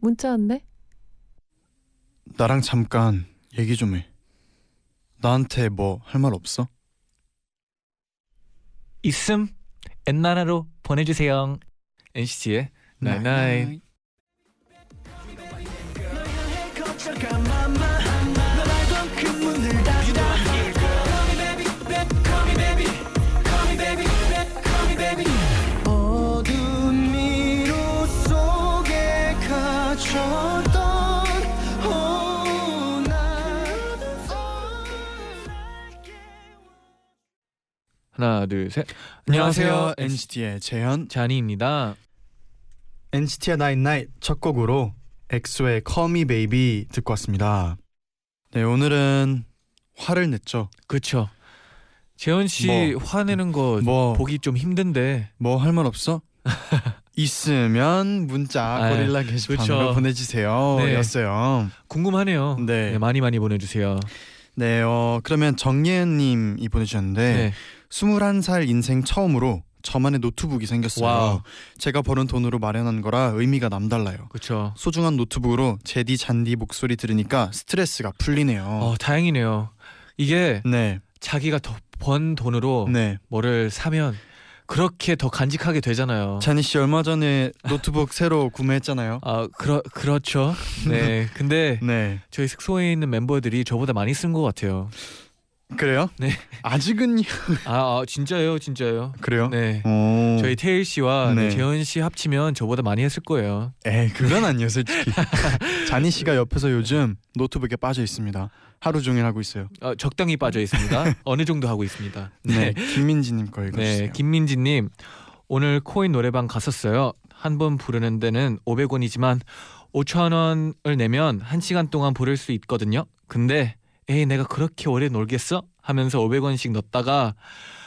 문자 왔네. 나랑 잠깐 얘기 좀 해. 나한테 뭐 할 말 없어? 있음 엔나나로 보내주세요. NCT의 Night Night. 거쳐 둘 셋. 안녕하세요 NCT의 재현 자니입니다. NCT의 Night Night 첫 곡으로 엑소의 Call Me Baby 듣고 왔습니다. 네 오늘은 화를 냈죠. 그렇죠. 재현 씨 뭐, 화내는 거 뭐 보기 좀 힘든데 뭐 할 말 없어? 있으면 문자 아, 고릴라 게시판으로. 보내주세요. 네. 였어요. 궁금하네요. 네. 네, 많이 많이 보내주세요. 네, 어, 그러면 정예은님이 보내주셨는데 네. 21살 인생 처음으로 저만의 노트북이 생겼어요. Wow. 제가 버는 돈으로 마련한 거라 의미가 남달라요. 그렇죠. 소중한 노트북으로 재디 쟌디 목소리 들으니까 스트레스가 풀리네요. 어 다행이네요. 이게 네, 자기가 더 번 돈으로 네. 뭐를 사면 그렇게 더 간직하게 되잖아요. 쟈니 씨 얼마 전에 노트북 새로 구매했잖아요. 아 그러 그렇죠. 네. 근데 네, 저희 숙소에 있는 멤버들이 저보다 많이 쓴 것 같아요. 그래요? 네. 아직은요. 아, 아 진짜요, 진짜요. 그래요? 네. 오. 저희 태일 씨와 네. 네, 재현 씨 합치면 저보다 많이 했을 거예요. 에 그건 아니에요 솔직히. 자니 씨가 옆에서 요즘 노트북에 빠져 있습니다. 하루 종일 하고 있어요. 어, 적당히 빠져 있습니다. 어느 정도 하고 있습니다. 네, 김민지님 거 읽어주세요. 네, 김민지님 오늘 코인 노래방 갔었어요. 한 번 부르는 데는 500원이지만 5천 원을 내면 한 시간 동안 부를 수 있거든요. 근데 에이 내가 그렇게 오래 놀겠어? 하면서 500원씩 넣었다가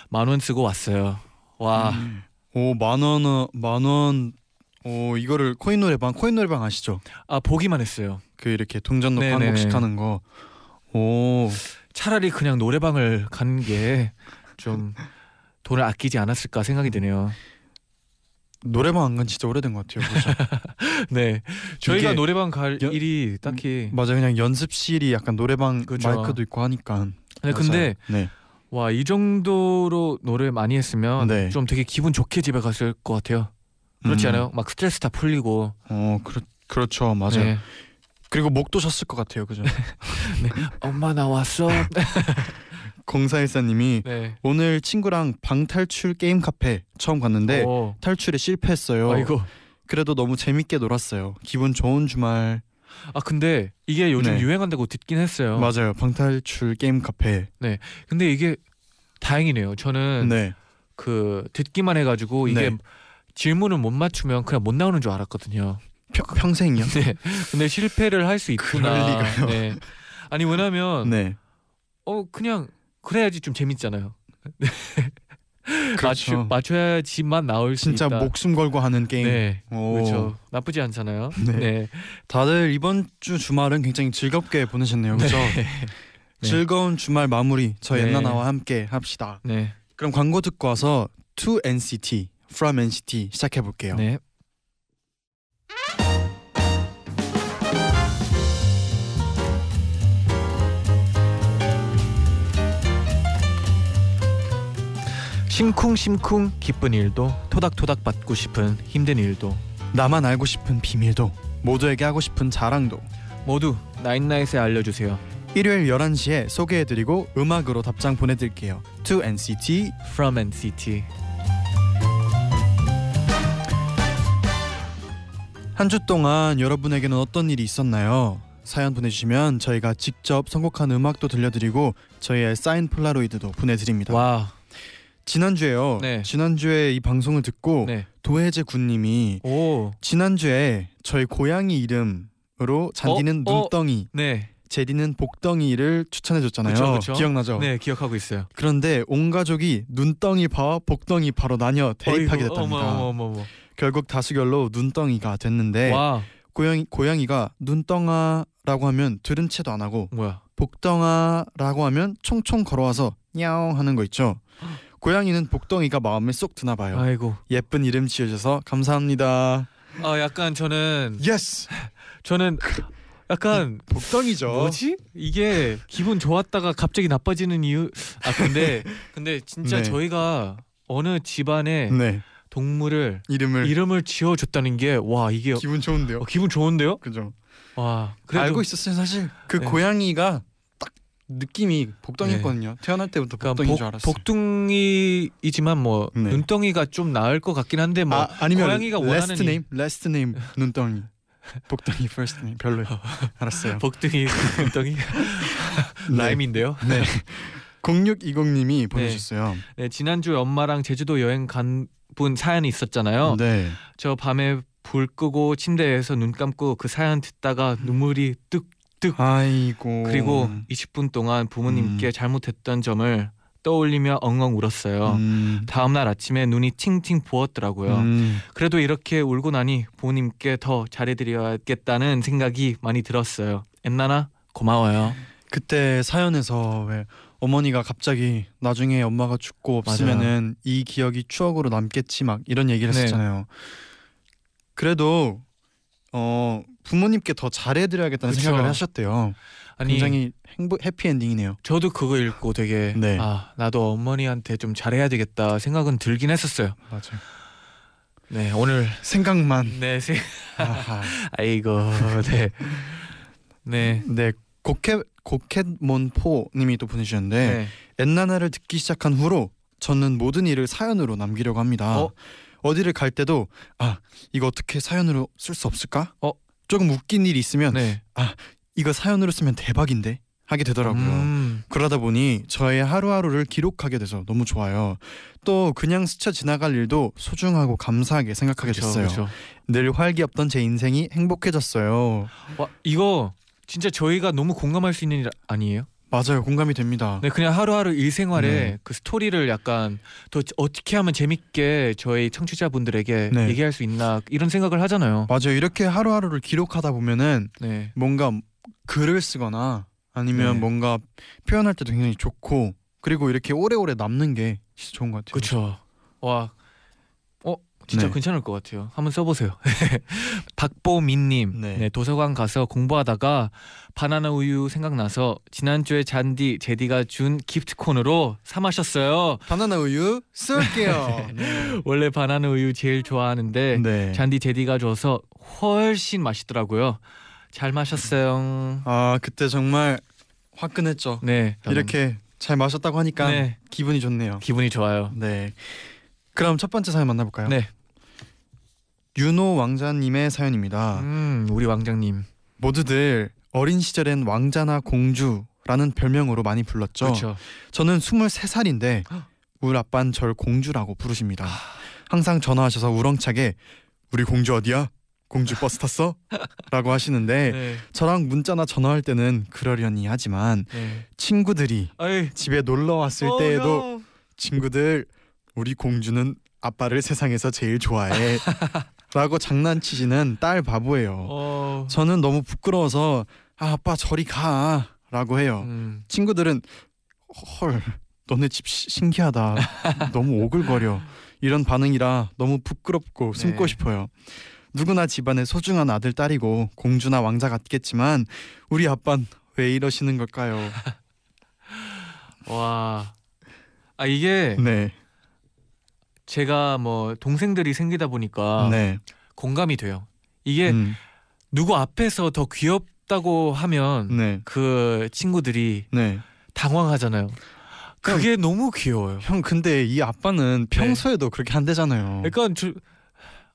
만 원 쓰고 왔어요. 와, 음. 오만 원, 만 원. 오 이거를 코인 노래방, 코인 노래방 아시죠? 아 보기만 했어요. 그 이렇게 동전 넣고 한 네네네. 곡씩 하는 거. 오 차라리 그냥 노래방을 가는 게좀 돈을 아끼지 않았을까 생각이 드네요. 노래방 안 간 진짜 오래된 것 같아요. 네, 저희가 노래방 갈 연- 일이 딱히. 맞아, 그냥 연습실이 약간 노래방 그죠. 마이크도 있고 하니까. 네, 근데 네, 와이 정도로 노래 많이 했으면 네. 좀 되게 기분 좋게 집에 갔을 것 같아요. 그렇지 음. 않아요? 막 스트레스 다 풀리고. 어, 그렇 그렇죠, 맞아요. 네. 그리고 목도 셨을 것 같아요, 그죠? 엄마 나 왔어. 공사일사님이 네. 오늘 친구랑 방탈출 게임 카페 처음 갔는데 오. 탈출에 실패했어요. 아이고. 그래도 너무 재밌게 놀았어요. 기분 좋은 주말. 아 근데 이게 요즘 네. 유행한다고 듣긴 했어요. 맞아요. 방탈출 게임 카페. 근데 이게 다행이네요. 저는 네. 그 듣기만 해가지고 이게 네. 질문을 못 맞추면 그냥 못 나오는 줄 알았거든요. 평, 평생이요? 네. 근데 실패를 할 수 있구나. 그럴 리가요. 네. 아니 왜냐면 네. 어 그냥 그래야지 좀 재밌잖아요. 그렇죠. 맞춰 야지만 나올 수 진짜 있다. 목숨 걸고 하는 게임. 네. 오. 그렇죠. 나쁘지 않잖아요. 네. 네. 다들 이번 주 주말은 굉장히 즐겁게 보내셨네요. 그렇죠? 네. 즐거운 주말 마무리 저 네. 엔나나와 함께 합시다. 네. 그럼 광고 듣고 와서 To NCT, From NCT 시작해 볼게요. 네. 심쿵심쿵 기쁜 일도 토닥토닥 받고 싶은 힘든 일도 나만 알고 싶은 비밀도 모두에게 하고 싶은 자랑도 모두 나인나잇에 알려주세요. 일요일 11시에 소개해드리고 음악으로 답장 보내드릴게요. To NCT From NCT. 한 주 동안 여러분에게는 어떤 일이 있었나요? 사연 보내주시면 저희가 직접 선곡한 음악도 들려드리고 저희의 사인 폴라로이드도 보내드립니다. 와. 지난주에요. 네. 지난주에 이 방송을 듣고 네. 도혜재 군님이 오. 지난주에 저희 고양이 이름 로 잔디는 어, 어. 눈덩이, 네. 제디는 복덩이를 추천해 줬잖아요. 그쵸, 그쵸. 기억나죠? 네, 기억하고 있어요. 그런데 온 가족이 눈덩이 바와 복덩이 바로 나뉘어 대립하게 됐답니다. 어머 어머 어머. 결국 다수결로 눈덩이가 됐는데 와, 고양이 고양이가 눈덩아라고 하면 들은 채도 안 하고 뭐야? 복덩아라고 하면 총총 걸어와서 냐옹 하는 거 있죠. 고양이는 복덩이가 마음에 쏙 드나 봐요. 아이고. 예쁜 이름 지어줘서 감사합니다. 아, 약간 저는 yes. 저는 약간 복덩이죠. 뭐지? 이게 기분 좋았다가 갑자기 나빠지는 이유. 아 근데 근데 진짜 네. 저희가 어느 집안에 네. 동물을 이름을 이름을 지어줬다는 게 와 이게 기분 좋은데요. 어, 기분 좋은데요? 그죠. 와 그래도 알고 있었어요 사실. 그 네. 고양이가 딱 느낌이 복덩이였거든요. 태어날 때부터 그러니까 복덩이인 복, 줄 알았어요. 복둥이이지만 뭐 네. 눈덩이가 좀 나을 것 같긴 한데 뭐 아, 아니면 고양이가 원하는 name, last name 눈덩이. 복덩이 first name 별로요. 알았어요. 복둥이 눈덩이 네. 라임인데요. 네. 0620님이 보내주셨어요. 네, 지난주에 엄마랑 제주도 여행 간 분 사연이 있었잖아요. 네. 저 밤에 불 끄고 침대에서 눈 감고 그 사연 듣다가 눈물이 뚝 아이고. 그리고 20분 동안 부모님께 잘못했던 점을 떠올리며 엉엉 울었어요. 음. 다음 날 아침에 눈이 팅팅 부었더라고요. 음. 그래도 이렇게 울고 나니 부모님께 더 잘해드려야겠다는 생각이 많이 들었어요. 엔나나 고마워요. 그때 사연에서 왜 어머니가 갑자기 나중에 엄마가 죽고 없으면은 이 기억이 추억으로 남겠지 막 이런 얘기를 네. 했었잖아요. 그래도 어 부모님께 더 잘해드려야겠다는 그쵸. 생각을 하셨대요. 아니 굉장히 행복 해피 엔딩이네요. 저도 그거 읽고 되게 네. 아 나도 어머니한테 좀 잘해야 되겠다 생각은 들긴 했었어요. 맞아요. 네 오늘 생각만. 네 세... 아하. 아이고 네. 네. 네 고켓 고켓몬포님이 또 보내주셨는데 네. 엔나나를 듣기 시작한 후로 저는 모든 일을 사연으로 남기려고 합니다. 어? 어디를 갈 때도 아 이거 어떻게 사연으로 쓸 수 없을까? 어? 조금 웃긴 일이 있으면 네. 이거 사연으로 쓰면 대박인데 하게 되더라고요. 음, 그러다 보니 저의 하루하루를 기록하게 돼서 너무 좋아요. 또 그냥 스쳐 지나갈 일도 소중하고 감사하게 생각하게 그쵸, 됐어요. 그쵸. 늘 활기 없던 제 인생이 행복해졌어요. 와 이거 진짜 저희가 너무 공감할 수 있는 일 아니에요? 맞아요, 공감이 됩니다. 네, 그냥 하루하루 일생활에 네. 그 스토리를 약간 더 어떻게 하면 재밌게 저희 청취자분들에게 네. 얘기할 수 있나 이런 생각을 하잖아요. 맞아요. 이렇게 하루하루를 기록하다 보면은 네, 뭔가 글을 쓰거나 아니면 네. 뭔가 표현할 때도 굉장히 좋고 그리고 이렇게 오래오래 남는 게 진짜 좋은 것 같아요. 그렇죠. 와, 어 진짜 네. 괜찮을 것 같아요. 한번 써보세요. 박보민님, 네. 네. 도서관 가서 공부하다가 바나나 우유 생각나서 지난주에 잔디 제디가 준 기프트콘으로 사 마셨어요. 바나나 우유 쏠게요. 네. 원래 바나나 우유 제일 좋아하는데 네. 잔디 제디가 줘서 훨씬 맛있더라고요. 잘 마셨어요. 아 그때 정말 화끈했죠. 네, 이렇게 잘 마셨다고 하니까 네, 기분이 좋네요. 기분이 좋아요. 네. 그럼 첫 번째 사연 만나볼까요? 네, 윤호 왕자님의 사연입니다. 음, 우리 왕장님. 모두들 어린 시절엔 왕자나 공주라는 별명으로 많이 불렀죠. 그렇죠. 저는 23살인데 우리 아빠는 절 공주라고 부르십니다. 항상 전화하셔서 우렁차게 우리 공주 어디야? 공주 버스 탔어? 라고 하시는데 네, 저랑 문자나 전화할 때는 그러려니 하지만 네. 친구들이 아이, 집에 놀러 왔을 어, 때에도 no. 친구들 우리 공주는 아빠를 세상에서 제일 좋아해. 라고 장난치시는 딸 바보예요. 어, 저는 너무 부끄러워서 아, 아빠 저리 가. 라고 해요. 음, 친구들은 헐 너네 집 시- 신기하다. 너무 오글거려. 이런 반응이라 너무 부끄럽고 숨고 네. 싶어요. 누구나 집안의 소중한 아들 딸이고 공주나 왕자 같겠지만 우리 아빤 왜 이러시는 걸까요? 와, 아 이게 네 제가 뭐 동생들이 생기다 보니까 네. 공감이 돼요. 이게 음, 누구 앞에서 더 귀엽다고 하면 네. 그 친구들이 네. 당황하잖아요. 그게 너무 귀여워요. 형 근데 이 아빠는 평소에도 그렇게 한대잖아요 그러니까 저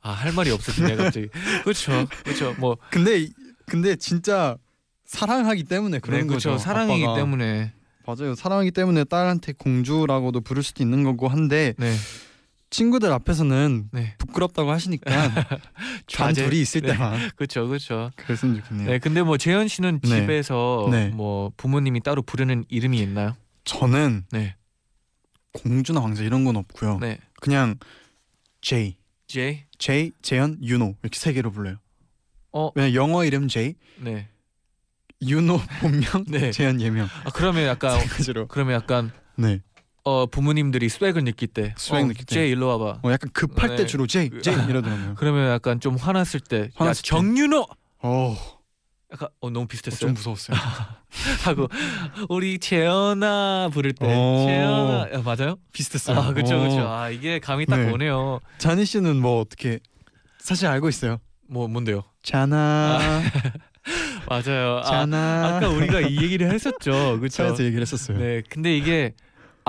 아 할 말이 없었네 갑자기. 그렇죠, 그렇죠. 뭐 근데 이- 근데 진짜 사랑하기 때문에 그런 네, 그렇죠. 거죠 사랑이기 아빠가. 때문에 맞아요 사랑하기 때문에 딸한테 공주라고도 부를 수도 있는 거고 한데 네, 친구들 앞에서는 네. 부끄럽다고 하시니까 단 좌제. 둘이 있을 네. 때만 그렇죠, 그렇죠. 그랬으면 좋겠네요. 네, 근데 뭐 재현 씨는 네. 집에서 네. 뭐 부모님이 따로 부르는 이름이 있나요? 저는 네, 공주나 왕자 이런 건 없고요. 네. 그냥 J, J. J, 재현, 윤오 이렇게 세 개로 불러요. 어, 그냥 영어 이름 J, 네. 윤오 본명, 네. 재현 예명 아 그러면 약간. 그러면 약간 네. 어 부모님들이 swag을 느낄 때 swag 어, 느낄 때. J 일로 와봐. 어 약간 급할 네. 때 주로 J, J 이러더라고요. 그러면 약간 좀 화났을 때, 야 화났을 때. 정윤오. 어, 약간 어 너무 어, 비슷했어요. 좀 무서웠어요. 하고 우리 재현아 부를 때 오. 재현아 야, 맞아요? 비슷했어요. 아 그렇죠 어. 그렇죠. 아 이게 감이 딱 네. 오네요. 자니 씨는 뭐 어떻게 사실 알고 있어요? 뭐 뭔데요? 자나, 맞아요. 아, 자나. 아 까 우리가 이 얘기를 했었죠. 그렇죠. 차에서 얘기를 했었어요. 네. 근데 이게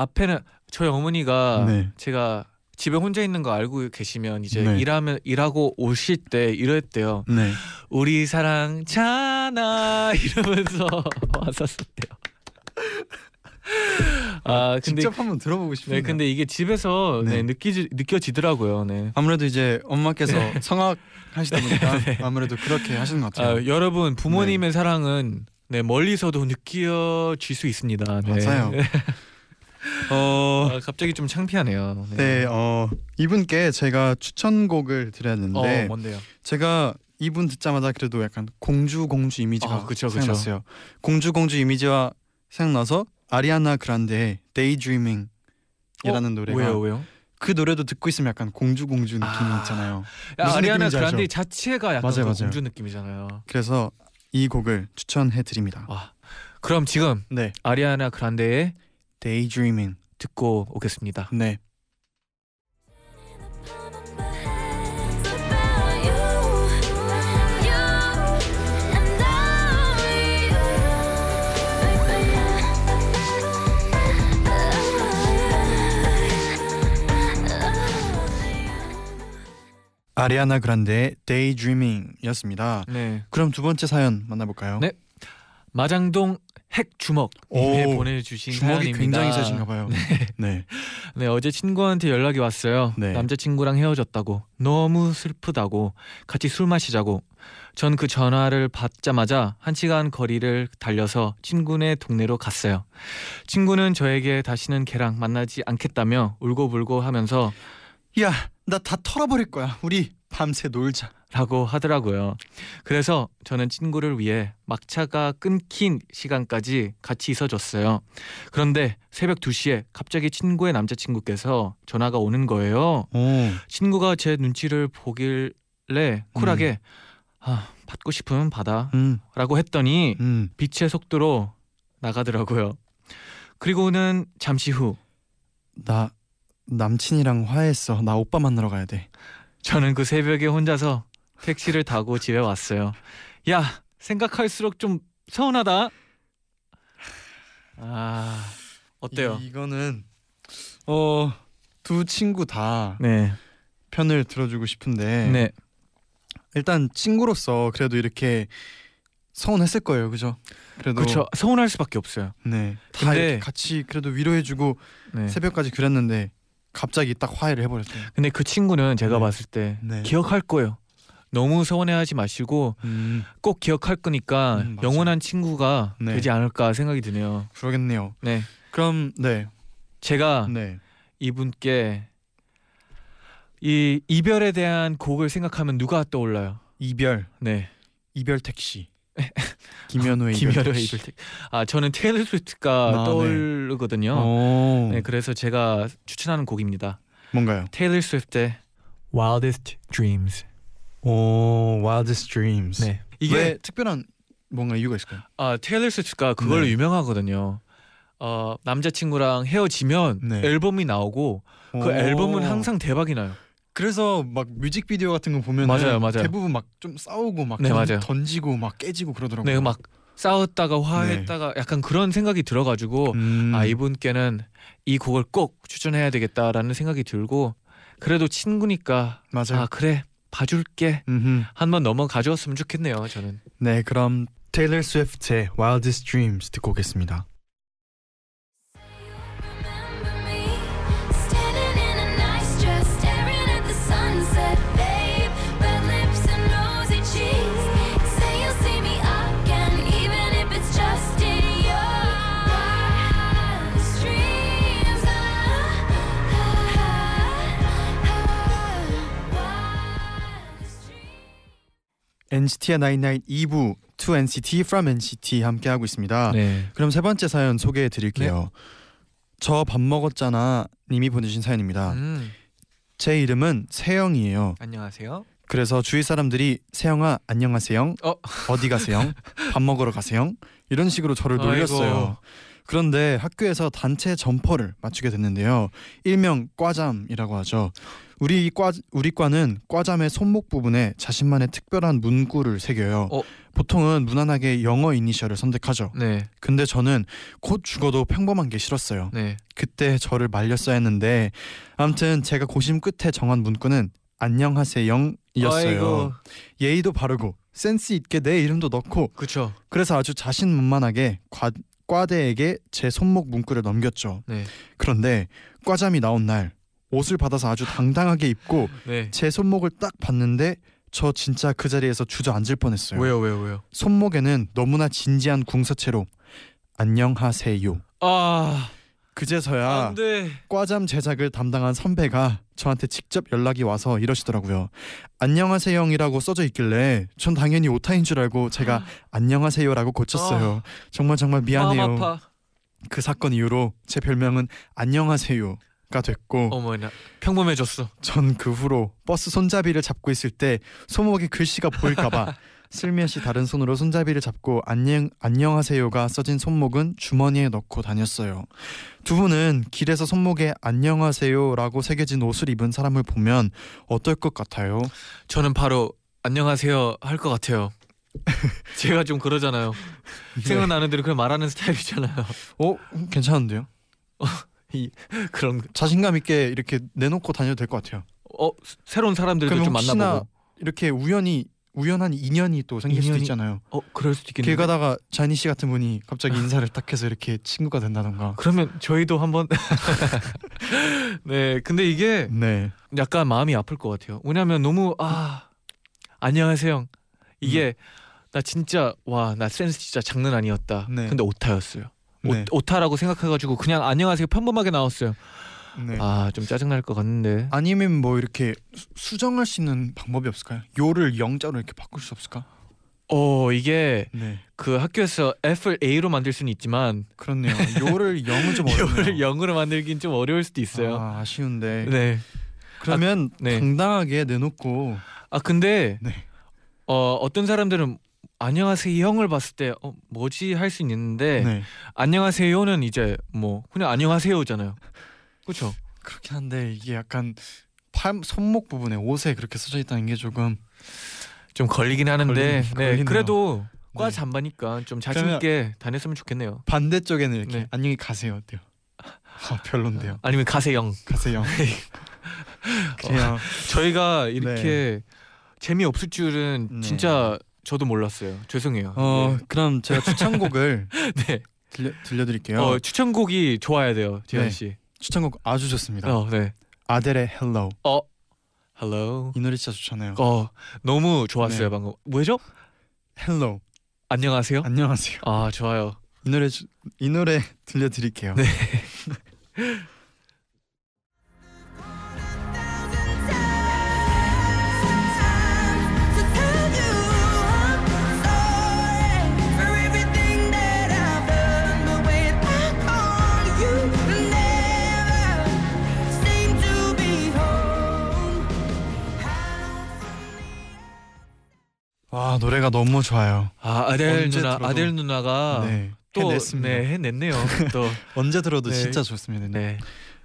앞에는 저희 어머니가 네. 제가 집에 혼자 있는 거 알고 계시면 이제 네. 일하면 일하고 오실 때 이랬대요. 네. 우리 사랑 자나 이러면서 왔었대요. 아 근데 직접 한번 들어보고 싶네요. 네 근데 이게 집에서 네, 네. 느끼지 느껴지더라고요. 네. 아무래도 이제 엄마께서 성악 하시다 보니까 네. 아무래도 그렇게 하시는 것 같아요. 아, 여러분 부모님의 사랑은 네 멀리서도 느껴질 수 있습니다. 네. 맞아요. 어, 아, 갑자기 좀 창피하네요. 네, 어 이분께 제가 추천곡을 드려야 되는데 어 뭔데요? 제가 이분 듣자마자 그래도 약간 공주 공주 이미지가 아, 그쵸, 그쵸. 생각났어요. 공주 공주 이미지가 생각나서 아리아나 그란데의 Daydreaming이라는 노래가 어, 왜요 왜요? 그 노래도 듣고 있으면 약간 공주 공주 느낌이 아. 있잖아요. 야, 아리아나? 그란데 자체가 약간 맞아요, 그 맞아요. 공주 느낌이잖아요. 그래서 이 곡을 추천해 드립니다. 와 그럼 지금 네, 아리아나 그란데의 Daydreaming. 듣고 오겠습니다. 네. 아리아나 그란데의 Daydreaming이었습니다. 네 그럼 두 번째 사연 만나볼까요? 네. 마장동 핵 주먹 오, 보내주신 주먹이 사연입니다. 굉장히 세신가 봐요. 네. 네 어제 친구한테 연락이 왔어요. 네. 남자친구랑 헤어졌다고 너무 슬프다고 같이 술 마시자고. 전 그 전화를 받자마자 한 시간 거리를 달려서 친구네 동네로 갔어요. 친구는 저에게 다시는 걔랑 만나지 않겠다며 울고불고 하면서 야, 나 다 털어버릴 거야. 우리 밤새 놀자. 라고 하더라고요. 그래서 저는 친구를 위해 막차가 끊긴 시간까지 같이 있어줬어요. 그런데 새벽 2시에 갑자기 친구의 남자친구께서 전화가 오는 거예요. 오. 친구가 제 눈치를 보길래 쿨하게 아, 받고 싶으면 받아 음. 라고 했더니 음. 빛의 속도로 나가더라고요. 그리고는 잠시 후 나 남친이랑 화해했어. 나 오빠 만나러 가야 돼. 저는 그 새벽에 혼자서 택시를 타고 집에 왔어요. 야, 생각할수록 좀 서운하다. 아, 어때요? 이, 거는 어, 두 친구 다 네, 편을 들어주고 싶은데 네, 일단 친구로서 그래도 이렇게 서운했을 거예요. 그죠? 그래도 그렇죠. 서운할 수밖에 없어요. 네. 다 근데- 같이 그래도 위로해주고 네. 새벽까지 그랬는데 갑자기 딱 화해를 해버렸어요. 근데 그 친구는 제가 네. 봤을 때 네. 기억할 거예요. 너무 서운해하지 마시고 음, 꼭 기억할 거니까 음. 영원한 친구가 네. 되지 않을까 생각이 드네요. 그러겠네요. 네, 그럼 네, 제가 네. 이분께 이 이별에 대한 곡을 생각하면 누가 떠올라요? 이별, 네, 이별 택시. 김현우의 이별 김열의 택시. 이별. 아 저는 테일러 스위프트가 아, 네. 떠오르거든요. 오, 네, 그래서 제가 추천하는 곡입니다. 뭔가요? 테일러 스위프트의 Wildest Dreams. 오, Wildest Dreams. 네, 이게 왜 특별한 뭔가 이유가 있을까요? 아 테일러 스위프트가 그걸로 네. 유명하거든요. 어 남자친구랑 헤어지면 네. 앨범이 나오고 그 오. 앨범은 항상 대박이 나요. 그래서 막 뮤직비디오 같은 거 보면 맞아요, 맞아요. 대부분 막 좀 싸우고 막 네, 던, 맞아요. 던지고 막 깨지고 그러더라고요. 네, 막 싸웠다가 화했다가 약간 그런 생각이 들어가지고 음. 아 이분께는 이 곡을 꼭 추천해야 되겠다라는 생각이 들고 그래도 친구니까 맞아요. 아 그래 봐줄게 음흠. 한번 넘어가 줬으면 좋겠네요 저는 네, 그럼 테일러 스위프트의 Wildest Dreams 듣고 오겠습니다. NCT의 Night Night 2부 To NCT From NCT 함께 하고 있습니다. 네. 그럼 세 번째 사연 소개해 드릴게요. 저밥 먹었잖아 님이 보내주신 사연입니다. 음, 제 이름은 세영이에요. 안녕하세요. 그래서 주위 사람들이 세영아 안녕하세영. 어. 어디 가세영? 밥 먹으러 가세영? 이런 식으로 저를 놀렸어요. 그런데 학교에서 단체 점퍼를 맞추게 됐는데요. 일명 과잠이라고 하죠. 우리 과 우리 과는 과잠의 손목 부분에 자신만의 특별한 문구를 새겨요. 어. 보통은 무난하게 영어 이니셜을 선택하죠. 네, 근데 저는 곧 죽어도 평범한 게 싫었어요. 네. 그때 저를 말렸어야 했는데 아무튼 제가 고심 끝에 정한 문구는 안녕하세요였어요. 아이고. 예의도 바르고 센스 있게 내 이름도 넣고 그쵸. 그래서 아주 자신만만하게 과, 과대에게 제 손목 문구를 넘겼죠. 네, 그런데 과잠이 나온 날 옷을 받아서 아주 당당하게 입고 네. 제 손목을 딱 봤는데 저 진짜 그 자리에서 주저앉을 뻔했어요. 왜요, 왜요, 왜요? 손목에는 너무나 진지한 궁서체로 안녕하세요. 아, 그제서야. 과잠 제작을 담당한 선배가 저한테 직접 연락이 와서 이러시더라고요. 안녕하세요이라고 써져 있길래 전 당연히 오타인 줄 알고 제가 안녕하세요라고 고쳤어요. 정말 정말 미안해요. 그 사건 이후로 제 별명은 안녕하세요 가 됐고 어머나 평범해졌어. 전 그 후로 버스 손잡이를 잡고 있을 때 손목에 글씨가 보일까봐 슬며시 다른 손으로 손잡이를 잡고 안녕 안녕하세요가 써진 손목은 주머니에 넣고 다녔어요. 두 분은 길에서 손목에 안녕하세요라고 새겨진 옷을 입은 사람을 보면 어떨 것 같아요? 저는 바로 안녕하세요 할 것 같아요. 제가 좀 그러잖아요. 생각나는 대로 그냥 말하는 스타일이잖아요. 어 괜찮은데요? 그런 자신감 있게 이렇게 내놓고 다녀도 될 것 같아요. 어 새로운 사람들도 좀 만나보고. 이렇게 우연히 우연한 인연이 또 생길 수도 인연이- 있잖아요. 어 그럴 수도 길 있겠는데. 가다가 자니 씨 같은 분이 갑자기 인사를 딱 해서 이렇게 친구가 된다던가. 그러면 저희도 한번 네 근데 이게 네. 약간 마음이 아플 것 같아요 왜냐하면 너무 아 안녕하세요 이게 나 진짜 와 나 센스 진짜 장난 아니었다 네. 근데 오타였어요 네. 오, 타라고 생각해가지고 그냥 안녕하세요 평범하게 나왔어요 네. 아좀 짜증날 것 같는데 아니면 뭐 이렇게 수, 수정할 수 있는 방법이 없을까요? 요를 영자로 이렇게 바꿀 수 없을까? 어 이게 네. 그 학교에서 F를 A로 만들 수는 있지만 그렇네요. 요를 영은 좀 어렵네요. 요를 0으로 만들긴 좀 어려울 수도 있어요 아, 아쉬운데. 네. 그러면 네. 당당하게 내놓고 아 근데 네. 어 어떤 사람들은 안녕하세요 형을 봤을 때 어, 뭐지 할 수 있는데 네. 안녕하세요는 이제 뭐 그냥 안녕하세요잖아요. 그렇죠. 그렇긴 한데 이게 약간 팔 손목 부분에 옷에 그렇게 써져 있다는 게 조금 좀 걸리긴 하는데 걸리긴- 네 걸리네요. 그래도 과 네. 잠바니까 좀 자신 있게 다녔으면 좋겠네요. 반대쪽에는 이렇게 네. 안녕히 가세요 어때요? 아, 별론데요. 아니면 가세영. 가세요. 그냥 저희가 이렇게 재미 없을 줄은 네. 진짜 저도 몰랐어요. 죄송해요. 어 그럼 제가 추천곡을 네. 들려 들려드릴게요. 어, 추천곡이 좋아야 돼요, 재현 네. 씨. 추천곡 아주 좋습니다. 어, 네. 아델의 Hello Hello. 이 노래 진짜 좋잖아요. 어, 너무 좋았어요 네. 방금. 뭐죠? Hello 안녕하세요. 안녕하세요. 아 좋아요. 이 노래 주- 이 노래 들려드릴게요. 네. 와 노래가 너무 좋아요. 아 아델 누나 들어도- 아델 누나가 네. 또 해냈습니다. 네, 해냈네요. 또 언제 들어도 네. 진짜 좋습니다. 네.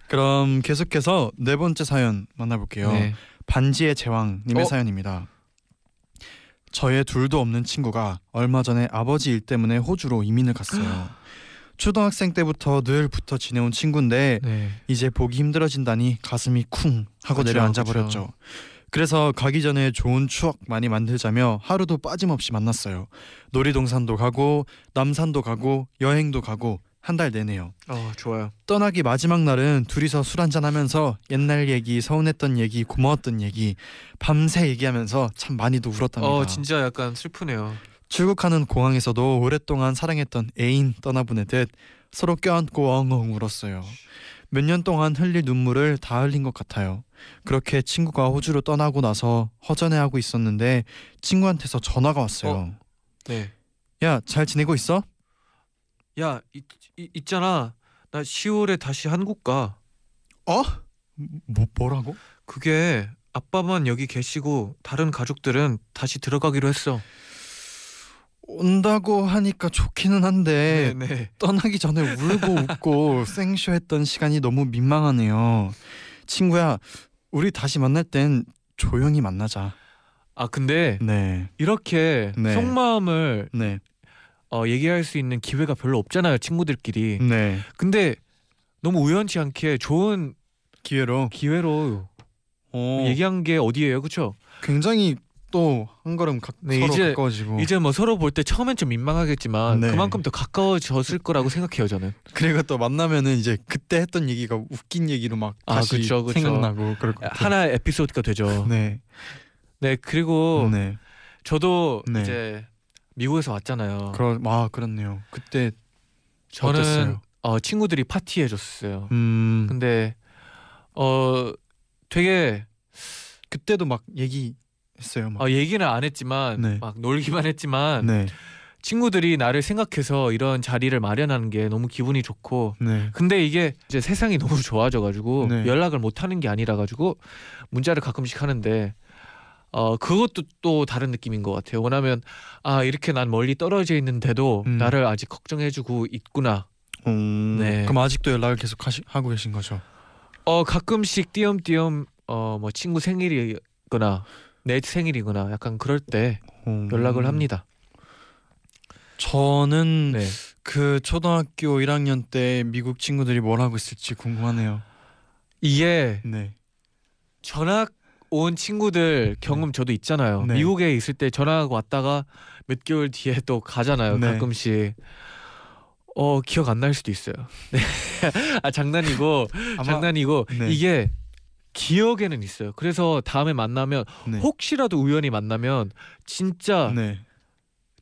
그럼 계속해서 네 번째 사연 만나볼게요. 네. 반지의 제왕님의 어? 사연입니다. 저의 둘도 없는 친구가 얼마 전에 아버지 일 때문에 호주로 이민을 갔어요. 초등학생 때부터 늘 붙어 지내온 친구인데 네. 이제 보기 힘들어진다니 가슴이 쿵 하고 그쵸, 내려앉아 그쵸. 버렸죠. 그 래서 가기 전에 좋은 추억 많이 만들자며 하루도 빠짐없이 만났어요. 놀이동산도 가고 남산도 가고 여행도 가고 한 달 내내요. 어 좋아요. 떠나기 마지막 날은 둘이서 술 한잔 하면서 옛날 얘기, 서운했던 얘기, 고마웠던 얘기 밤새 얘기하면서 참 많이도 울었답니다. 어 진짜 약간 슬프네요. 출국하는 공항에서도 오랫동안 사랑했던 애인 떠나보내듯 서로 껴안고 엉엉 울었어요. 몇 년 동안 흘릴 눈물을 다 흘린 것 같아요. 그렇게 친구가 호주로 떠나고 나서 허전해하고 있었는데 친구한테서 전화가 왔어요. 네. 야, 잘 지내고 있어? 야, 있, 있, 있잖아. 나 10월에 다시 한국 가. 어? 뭐 뭐라고? 그게 아빠만 여기 계시고 다른 가족들은 다시 들어가기로 했어. 온다고 하니까 좋기는 한데 네. 떠나기 전에 울고 웃고 생쇼했던 시간이 너무 민망하네요. 친구야, 우리 다시 만날 땐 조용히 만나자. 아 근데 네, 이렇게 네. 속마음을 네, 어, 얘기할 수 있는 기회가 별로 없잖아요, 친구들끼리. 네. 근데 너무 우연치 않게 좋은 기회로 기회로 어, 얘기한 게 어디예요, 그렇죠? 굉장히 또 한 걸음 가, 네, 서로 이제- 가까워지고 이제 뭐 서로 볼 때 처음엔 좀 민망하겠지만 네. 그만큼 더 가까워졌을 거라고 생각해요, 저는. 그리고 또 만나면은 이제 그때 했던 얘기가 웃긴 얘기로 막 아, 다시 그쵸, 그쵸. 생각나고 그럴 것 같아요. 하나의 에피소드가 되죠. 네, 네, 그리고 네. 저도 네. 이제 미국에서 왔잖아요. 그러, 아 그렇네요. 그때 저는 어땠어요? 어, 친구들이 파티해 줬어요. 음 근데 어 되게 그때도 막 얘기 했어요. 막. 어, 얘기는 안 했지만 네. 막 놀기만 했지만 네, 친구들이 나를 생각해서 이런 자리를 마련하는 게 너무 기분이 좋고 네, 근데 이게 이제 세상이 너무 좋아져 가지고 네. 연락을 못 하는 게 아니라 가지고 문자를 가끔씩 하는데 어 그것도 또 다른 느낌인 것 같아요. 왜냐하면 아 이렇게 난 멀리 떨어져 있는데도 음. 나를 아직 걱정해주고 있구나. 음, 네. 그럼 아직도 연락을 계속 하시, 하고 계신 거죠? 어 가끔씩 띄엄띄엄 어뭐 친구 생일이거나 내 생일이거나 약간 그럴 때 음. 연락을 합니다. 저는 네. 그 초등학교 1학년 때 미국 친구들이 뭘 하고 있을지 궁금하네요. 이게 네, 전학 온 친구들 경험 저도 있잖아요. 네. 미국에 있을 때 전학 왔다가 몇 개월 뒤에 또 가잖아요. 네. 가끔씩. 어 기억 안 날 수도 있어요. 네. 아 장난이고 아마 장난이고 네. 이게 기억에는 있어요. 그래서 다음에 만나면 네. 혹시라도 우연히 만나면 진짜 네.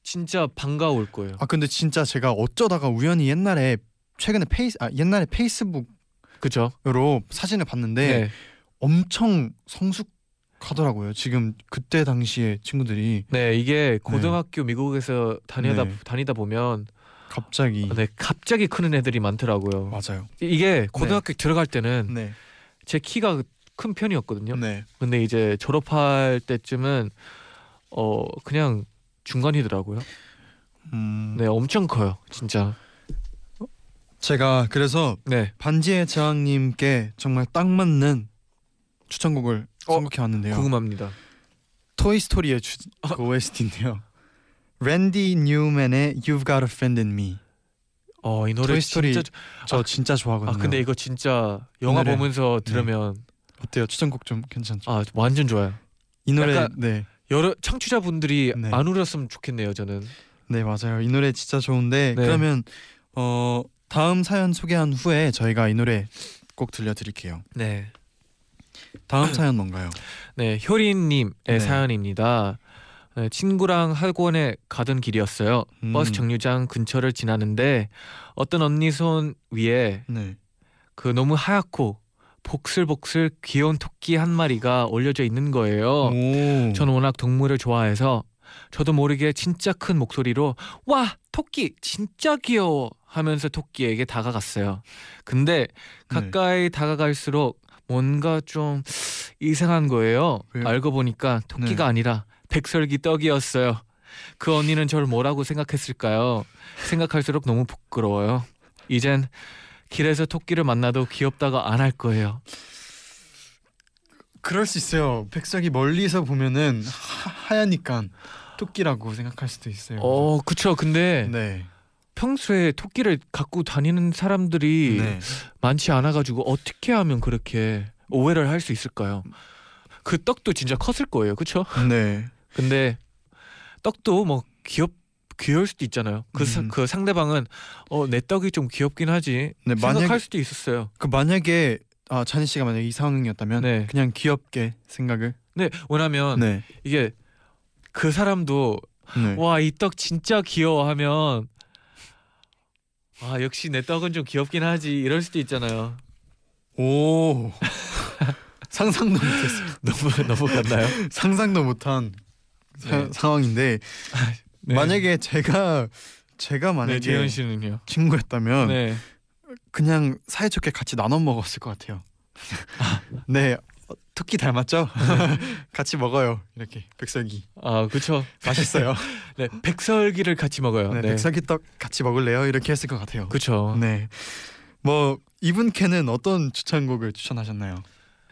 진짜 반가울 거예요. 아 근데 진짜 제가 어쩌다가 우연히 옛날에 최근에 페이스 아 옛날에 페이스북으로 그죠? 사진을 봤는데 네. 엄청 성숙하더라고요. 지금 그때 당시에 친구들이 네, 이게 고등학교 미국에서 다니다 네. 다니다 보면 갑자기 네, 갑자기 크는 애들이 많더라고요. 맞아요. 이게 고등학교 들어갈 때는 네, 제 키가 큰 편이었거든요. 네. 근데 이제 졸업할 때쯤은 어 그냥 중간이더라고요. 음, 네, 엄청 커요, 진짜. 제가 그래서 네, 반지의 제왕님께 정말 딱 맞는 추천곡을 어, 선곡해 왔는데요. 궁금합니다. 토이 스토리의 주, 그 OST인데요. 랜디 뉴맨의 You've Got a Friend in Me. 어, 이 노래 토이 스토리 진짜 저 아, 진짜 좋아하거든요. 아 근데 이거 진짜 영화. 보면서 들으면 어때요? 추천곡 좀 괜찮죠? 아 완전 좋아요. 이 노래 약간- 네. 여러 청취자분들이 네. 안 울었으면 좋겠네요, 저는. 네, 맞아요. 이 노래 진짜 좋은데 네. 그러면 어 다음 사연 소개한 후에 저희가 이 노래 꼭 들려 드릴게요. 네. 다음 사연 뭔가요? 네, 효린님의 네. 사연입니다. 네, 친구랑 학원에 가던 길이었어요. 음, 버스 정류장 근처를 지나는데 어떤 언니 손 위에 네. 그 너무 하얗고 복슬복슬 귀여운 토끼 한 마리가 올려져 있는 거예요. 오. 저는 워낙 동물을 좋아해서 저도 모르게 진짜 큰 목소리로 와 토끼 진짜 귀여워 하면서 토끼에게 다가갔어요. 근데 가까이 다가갈수록 뭔가 좀 이상한 거예요. 왜요? 알고 보니까 토끼가 네. 아니라 백설기 떡이었어요. 그 언니는 저를 뭐라고 생각했을까요? 생각할수록 너무 부끄러워요. 이젠 길에서 토끼를 만나도 귀엽다고 안 할 거예요. 그럴 수 있어요. 백석이 멀리서 보면은 하, 하얘니까 토끼라고 생각할 수도 있어요. 어, 그쵸. 근데 네. 평소에 토끼를 갖고 다니는 사람들이 네. 많지 않아가지고 어떻게 하면 그렇게 오해를 할 수 있을까요? 그 떡도 진짜 컸을 거예요, 그렇죠? 네. 근데 떡도 뭐 귀엽 귀여울 수도 있잖아요. 그, 사- 음. 그 상대방은 어 내 떡이 좀 귀엽긴 하지 네, 생각할 만약 수도 있었어요. 그 만약에 아 찬희 씨가 만약 이 상황이었다면 네. 그냥 귀엽게 생각을 네, 왜냐면 네. 이게 그 사람도 네. 와 이 떡 진짜 귀여워 하면 아 역시 내 떡은 좀 귀엽긴 하지 이럴 수도 있잖아요. 오 상상도 못했어요. 너무 너무 갔나요? 상상도 못한 사- 네. 상황인데 네. 만약에 제가 제가 네, 만약에 재현 씨는요. 친구였다면 네. 그냥 사이좋게 같이 나눠 먹었을 것 같아요. 네, 어, 토끼 닮았죠? 같이 먹어요. 이렇게 백설기 아 그렇죠. 맛있어요. 네, 백설기를 같이 먹어요. 네, 네. 백설기 떡 같이 먹을래요? 이렇게 했을 것 같아요. 그렇죠. 네, 뭐 이분께는 어떤 추천곡을 추천하셨나요?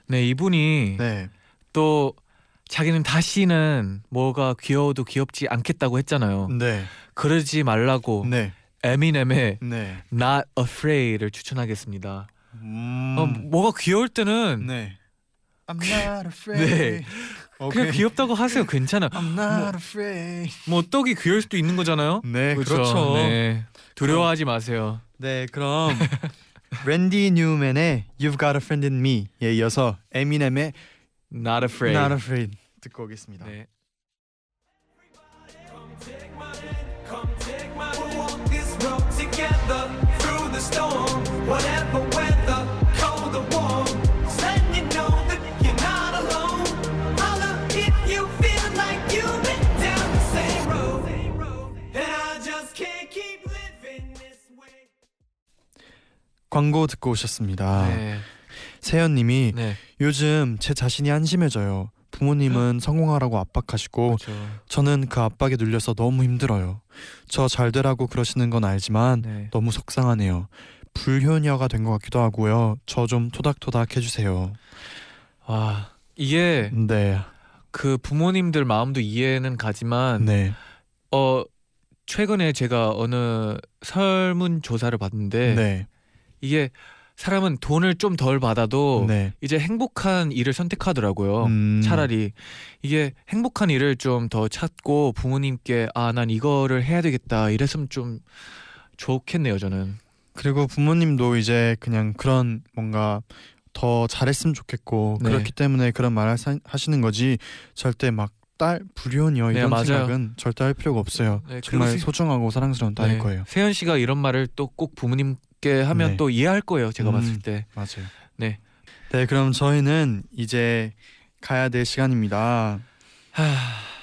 네, 이분이 네, 또 자기는 다시는 뭐가 귀여워도 귀엽지 않겠다고 했잖아요. 네, 그러지 말라고 네, 에미넴의 네. Not Afraid를 추천하겠습니다. 음, 어, 뭐가 귀여울 때는 네. I'm not afraid. 네. 오케이. 그냥 귀엽다고 하세요. 괜찮아. I'm not afraid. 뭐 떡이 귀여울 수도 있는 거잖아요. 네, 그렇죠. 그렇죠. 네, 네. 두려워하지 마세요. 그럼 랜디 뉴맨의 You've Got a Friend in Me에 이어서 에미넴의 Not Afraid. Not Afraid 듣고 오겠습니다. 네. 광고 듣고 오셨습니다. 네. 세연님이 네. 요즘 제 자신이 한심해져요. 부모님은 성공하라고 압박하시고 그렇죠. 저는 그 압박에 눌려서 너무 힘들어요. 저 잘 되라고 그러시는 건 알지만 네. 너무 속상하네요. 불효녀가 된 것 같기도 하고요. 저 좀 토닥토닥 해주세요. 와 이게 네, 그 부모님들 마음도 이해는 가지만 네, 어 최근에 제가 어느 설문 조사를 봤는데 네, 이게 사람은 돈을 좀 덜 받아도 네. 이제 행복한 일을 선택하더라고요. 음, 차라리 이게 행복한 일을 좀 더 찾고 부모님께 아 난 이거를 해야 되겠다 이랬으면 좀 좋겠네요 저는. 그리고 부모님도 이제 그냥 그런 뭔가 더 잘했으면 좋겠고 네. 그렇기 때문에 그런 말을 사- 하시는 거지 절대 막 딸 불효녀 네, 이런 맞아요. 생각은 절대 할 필요가 없어요. 네, 정말 세- 소중하고 사랑스러운 딸일 네. 거예요. 세현 씨가 이런 말을 또 꼭 부모님 께 하면 네. 또 이해할 거예요 제가 음. 봤을 때. 맞아요. 네. 네, 그럼 저희는 이제 가야 될 시간입니다. 하...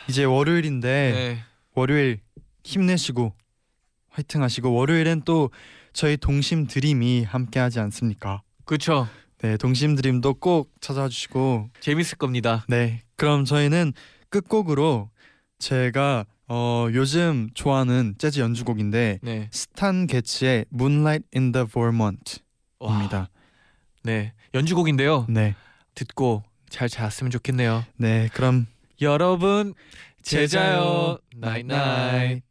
이제 월요일인데 네. 월요일 힘내시고 화이팅 하시고 월요일엔 또 저희 동심 드림이 함께 하지 않습니까? 그렇죠. 네, 동심 드림도 꼭 찾아와 주시고 재밌을 겁니다. 네, 그럼 저희는 끝곡으로 제가 어, 요즘 좋아하는 재즈 연주곡인데 네. Stan Getz의 Moonlight in the Vermont입니다. 와, 네. 연주곡인데요. 네, 듣고 잘 잤으면 좋겠네요. 네, 그럼 여러분 잘 자요 잘 자요. Night Night